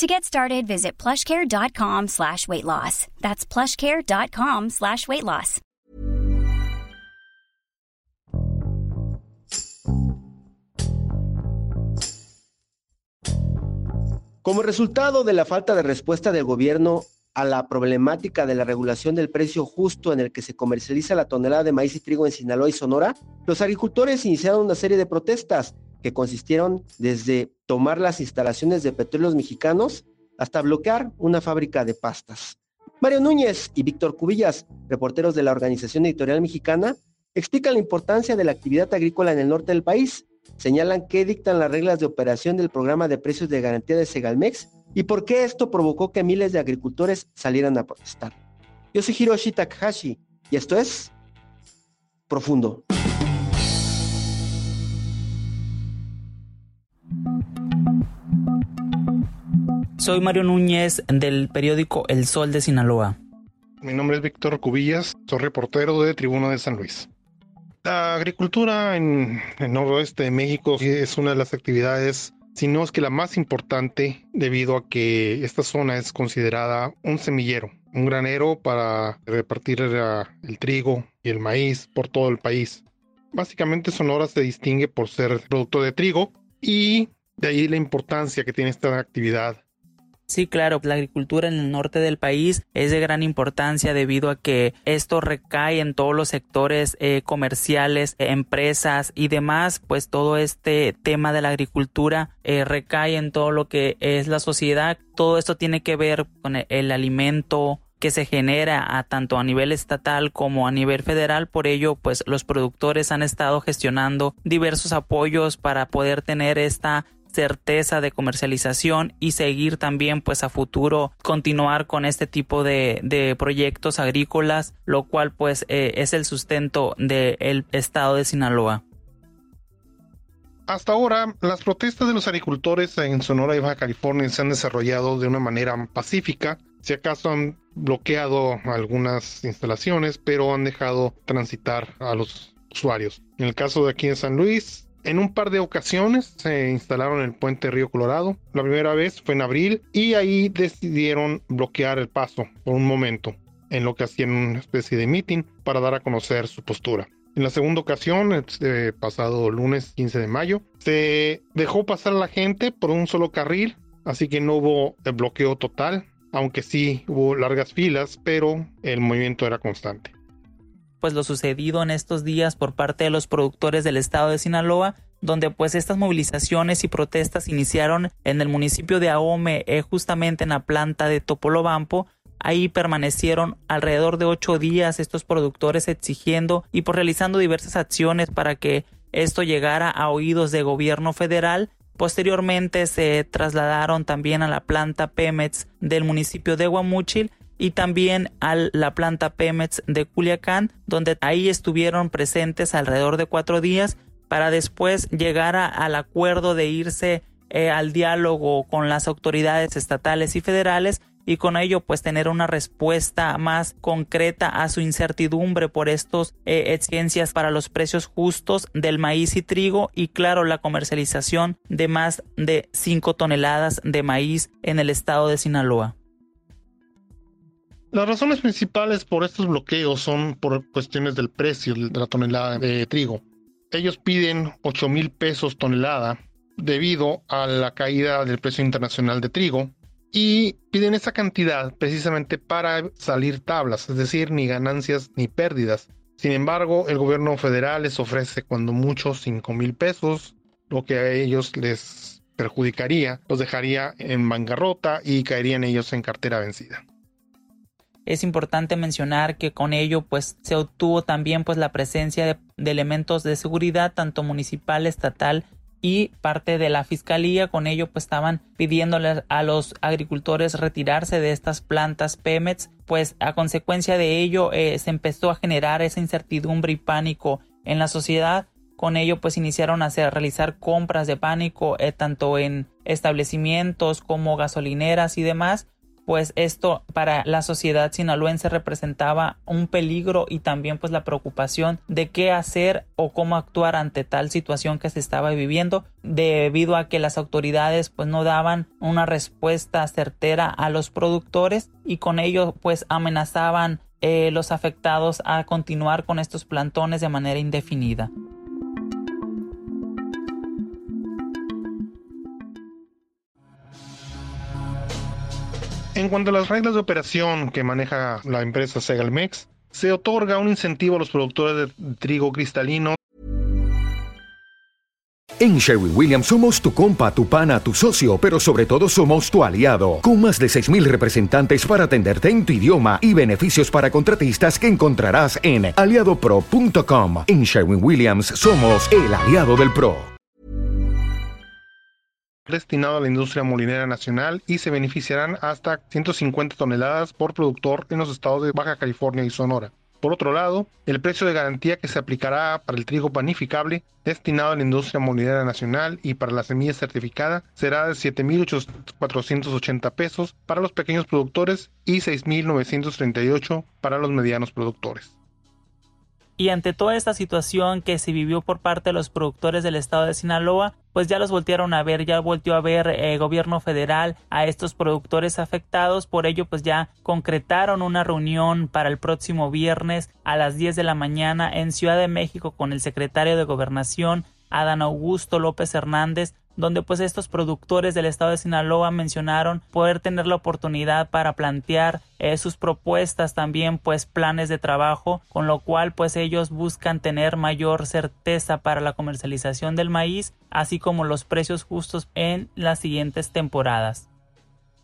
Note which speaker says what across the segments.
Speaker 1: To get started, visit plushcare.com slash weight loss. That's plushcare.com slash weight loss.
Speaker 2: Como resultado de la falta de respuesta del gobierno a la problemática de la regulación del precio justo en el que se comercializa la tonelada de maíz y trigo en Sinaloa y Sonora, los agricultores iniciaron una serie de protestas que consistieron desde tomar las instalaciones de petróleos mexicanos hasta bloquear una fábrica de pastas. Mario Núñez y Víctor Cubillas, reporteros de la Organización Editorial Mexicana, explican la importancia de la actividad agrícola en el norte del país, señalan qué dictan las reglas de operación del programa de precios de garantía de Segalmex y por qué esto provocó que miles de agricultores salieran a protestar. Yo soy Hiroshi Takahashi y esto es Profundo.
Speaker 3: Soy Mario Núñez del periódico El Sol de Sinaloa.
Speaker 4: Mi nombre es Víctor Cubillas, soy reportero de Tribuna de San Luis. La agricultura en el noroeste de México es una de las actividades sino es que la más importante debido a que esta zona es considerada un semillero, un granero para repartir el trigo y el maíz por todo el país. Básicamente Sonora se distingue por ser producto de trigo y de ahí la importancia que tiene esta actividad
Speaker 3: Sí, claro, la agricultura en el norte del país es de gran importancia debido a que esto recae en todos los sectores eh, comerciales, empresas y demás, pues todo este tema de la agricultura eh, recae en todo lo que es la sociedad. Todo esto tiene que ver con el, alimento, que se genera a tanto a nivel estatal como a nivel federal. Por ello, pues los productores han estado gestionando diversos apoyos para poder tener esta certeza de comercialización y seguir también pues a futuro continuar con este tipo de, proyectos agrícolas lo cual pues eh, es el sustento del estado de Sinaloa.
Speaker 4: Hasta ahora, las protestas de los agricultores en Sonora y Baja California se han desarrollado de una manera pacífica. Si acaso han bloqueado algunas instalaciones, pero han dejado transitar a los usuarios. En el caso de aquí en San Luis, en un par de ocasiones se instalaron en el puente Río Colorado. La primera vez fue en abril y ahí decidieron bloquear el paso por un momento, en lo que hacían una especie de meeting para dar a conocer su postura. En la segunda ocasión, este pasado lunes 15 de mayo, se dejó pasar la gente por un solo carril, así que no hubo el bloqueo total, aunque sí hubo largas filas, pero el movimiento era constante
Speaker 3: pues lo sucedido en estos días por parte de los productores del estado de Sinaloa, donde pues estas movilizaciones y protestas iniciaron en el municipio de Ahome, eh, justamente en la planta de Topolobampo, Ahí permanecieron alrededor de ocho días estos productores exigiendo y por realizando diversas acciones para que esto llegara a oídos de gobierno federal. Posteriormente se trasladaron también a la planta Pemex del municipio de Guamúchil y también a la planta Pemex de Culiacán, donde ahí estuvieron presentes alrededor de cuatro días para después llegar al acuerdo de irse eh, al diálogo con las autoridades estatales y federales y con ello pues tener una respuesta más concreta a su incertidumbre por estos eh, exigencias para los precios justos del maíz y trigo y claro la comercialización de más de 5 toneladas de maíz en el estado de Sinaloa.
Speaker 4: Las razones principales por estos bloqueos son por cuestiones del precio de la tonelada de trigo. Ellos piden 8 mil pesos tonelada debido a la caída del precio internacional de trigo y piden esa cantidad precisamente para salir tablas, es decir, ni ganancias ni pérdidas. Sin embargo, el gobierno federal les ofrece cuando mucho 5 mil pesos, lo que a ellos les perjudicaría, los dejaría en bancarrota y caerían ellos en cartera vencida.
Speaker 3: Es importante mencionar que con ello pues se obtuvo también pues la presencia de, elementos de seguridad tanto municipal, estatal y parte de la fiscalía. Con ello pues estaban pidiéndole a los agricultores retirarse de estas plantas Pemex pues a consecuencia de ello eh, se empezó a generar esa incertidumbre y pánico en la sociedad. Con ello pues iniciaron a hacer, realizar compras de pánico eh, tanto en establecimientos como gasolineras y demás pues esto para la sociedad sinaloense representaba un peligro y también pues la preocupación de qué hacer o cómo actuar ante tal situación que se estaba viviendo debido a que las autoridades pues no daban una respuesta certera a los productores y con ello pues amenazaban eh, los afectados a continuar con estos plantones de manera indefinida.
Speaker 4: En cuanto a las reglas de operación que maneja la empresa Segalmex, se otorga un incentivo a los productores de trigo cristalino.
Speaker 5: En Sherwin Williams somos tu compa, tu pana, tu socio, pero sobre todo somos tu aliado, con más de 6.000 representantes para atenderte en tu idioma y beneficios para contratistas que encontrarás en aliadopro.com. En Sherwin Williams somos el aliado del PRO
Speaker 4: destinado a la industria molinera nacional y se beneficiarán hasta 150 toneladas por productor en los estados de Baja California y Sonora. Por otro lado, el precio de garantía que se aplicará para el trigo panificable destinado a la industria molinera nacional y para la semilla certificada será de 7.480 pesos para los pequeños productores y 6.938 para los medianos productores.
Speaker 3: Y ante toda esta situación que se vivió por parte de los productores del estado de Sinaloa, pues ya los voltearon a ver, ya volteó a ver el eh, gobierno federal a estos productores afectados, por ello pues ya concretaron una reunión para el próximo viernes a las 10 de la mañana en Ciudad de México con el secretario de Gobernación, Adán Augusto López Hernández, donde pues estos productores del estado de Sinaloa mencionaron poder tener la oportunidad para plantear eh, sus propuestas también pues planes de trabajo con lo cual pues ellos buscan tener mayor certeza para la comercialización del maíz así como los precios justos en las siguientes temporadas.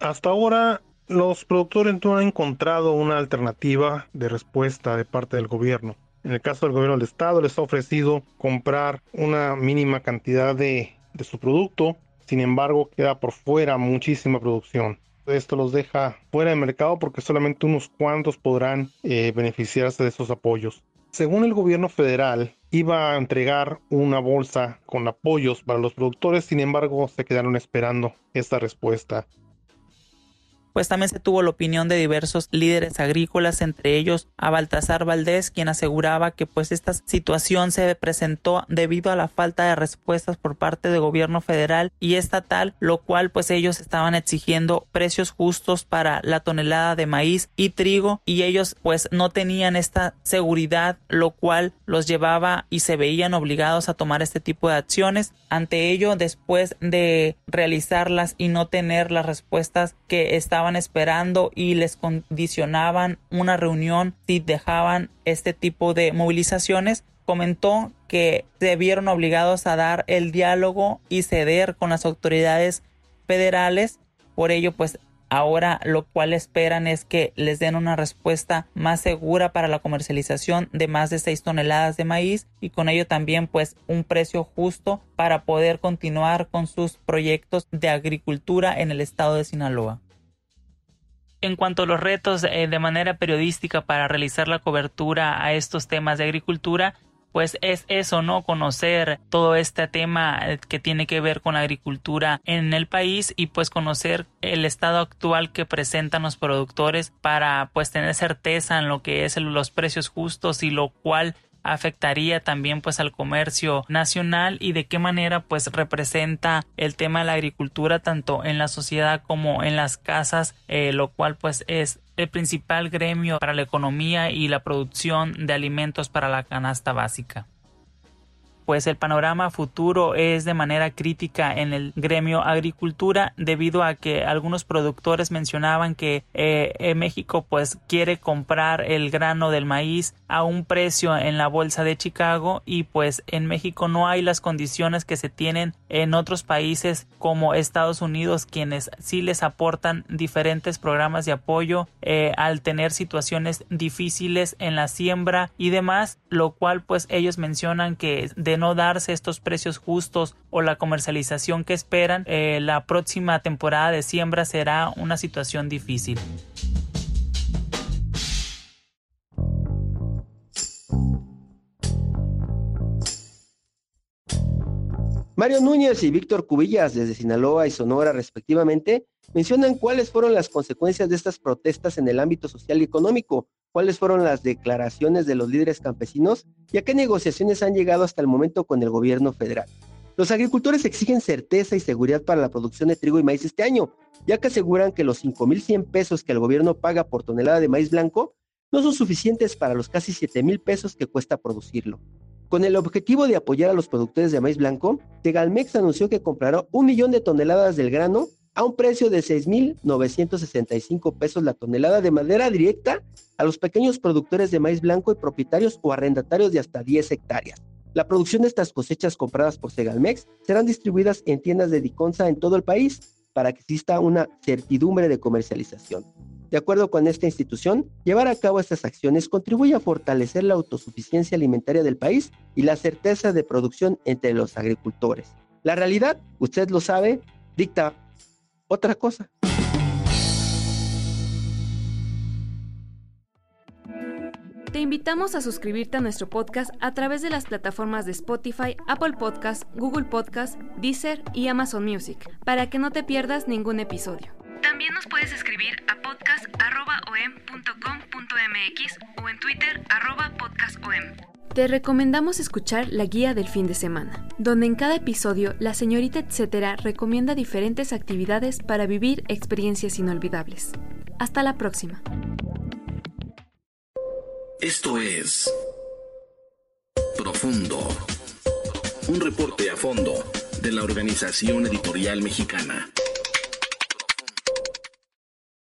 Speaker 4: Hasta ahora los productores no han encontrado una alternativa de respuesta de parte del gobierno. En el caso del gobierno del estado les ha ofrecido comprar una mínima cantidad de de su producto, sin embargo queda por fuera muchísima producción. Esto los deja fuera de mercado porque solamente unos cuantos podrán eh, beneficiarse de esos apoyos. Según el gobierno federal, iba a entregar una bolsa con apoyos para los productores, sin embargo se quedaron esperando esta respuesta
Speaker 3: pues también se tuvo la opinión de diversos líderes agrícolas, entre ellos a Baltasar Valdés, quien aseguraba que pues esta situación se presentó debido a la falta de respuestas por parte del gobierno federal y estatal, lo cual pues ellos estaban exigiendo precios justos para la tonelada de maíz y trigo y ellos pues no tenían esta seguridad, lo cual los llevaba y se veían obligados a tomar este tipo de acciones. Ante ello, después de realizarlas y no tener las respuestas que estaban esperando y les condicionaban una reunión si dejaban este tipo de movilizaciones, comentó que se vieron obligados a dar el diálogo y ceder con las autoridades federales. Por ello, pues Ahora lo cual esperan es que les den una respuesta más segura para la comercialización de más de 6 toneladas de maíz y con ello también pues un precio justo para poder continuar con sus proyectos de agricultura en el estado de Sinaloa. En cuanto a los retos eh, de manera periodística para realizar la cobertura a estos temas de agricultura, pues es eso, ¿no? Conocer todo este tema eh, que tiene que ver con la agricultura en el país y pues conocer el estado actual que presentan los productores para pues tener certeza en lo que es los precios justos y lo cual afectaría también pues al comercio nacional y de qué manera pues representa el tema de la agricultura tanto en la sociedad como en las casas eh, lo cual pues es el principal gremio para la economía y la producción de alimentos para la canasta básica pues el panorama futuro es de manera crítica en el gremio agricultura debido a que algunos productores mencionaban que eh, México pues quiere comprar el grano del maíz a un precio en la bolsa de Chicago y pues en México no hay las condiciones que se tienen en otros países como Estados Unidos quienes sí les aportan diferentes programas de apoyo eh, al tener situaciones difíciles en la siembra y demás lo cual pues ellos mencionan que de no darse estos precios justos o la comercialización que esperan, eh, la próxima temporada de siembra será una situación difícil.
Speaker 2: Mario Núñez y Víctor Cubillas, desde Sinaloa y Sonora respectivamente, mencionan cuáles fueron las consecuencias de estas protestas en el ámbito social y económico, cuáles fueron las declaraciones de los líderes campesinos y a qué negociaciones han llegado hasta el momento con el gobierno federal. Los agricultores exigen certeza y seguridad para la producción de trigo y maíz este año, ya que aseguran que los 5.100 pesos que el gobierno paga por tonelada de maíz blanco no son suficientes para los casi 7.000 pesos que cuesta producirlo. Con el objetivo de apoyar a los productores de maíz blanco, Tegalmex anunció que comprará un millón de toneladas del grano a un precio de 6.965 pesos la tonelada de madera directa a los pequeños productores de maíz blanco y propietarios o arrendatarios de hasta 10 hectáreas. La producción de estas cosechas compradas por Segalmex serán distribuidas en tiendas de Diconsa en todo el país para que exista una certidumbre de comercialización. De acuerdo con esta institución, llevar a cabo estas acciones contribuye a fortalecer la autosuficiencia alimentaria del país y la certeza de producción entre los agricultores. La realidad, usted lo sabe, dicta otra cosa.
Speaker 6: Te invitamos a suscribirte a nuestro podcast a través de las plataformas de Spotify, Apple Podcast, Google Podcast, Deezer y Amazon Music, para que no te pierdas ningún episodio. También nos puedes escribir a podcast.om.com.mx o en Twitter podcastom. Te recomendamos escuchar la guía del fin de semana, donde en cada episodio la señorita etcétera recomienda diferentes actividades para vivir experiencias inolvidables. Hasta la próxima.
Speaker 7: Esto es Profundo, un reporte a fondo de la Organización Editorial Mexicana.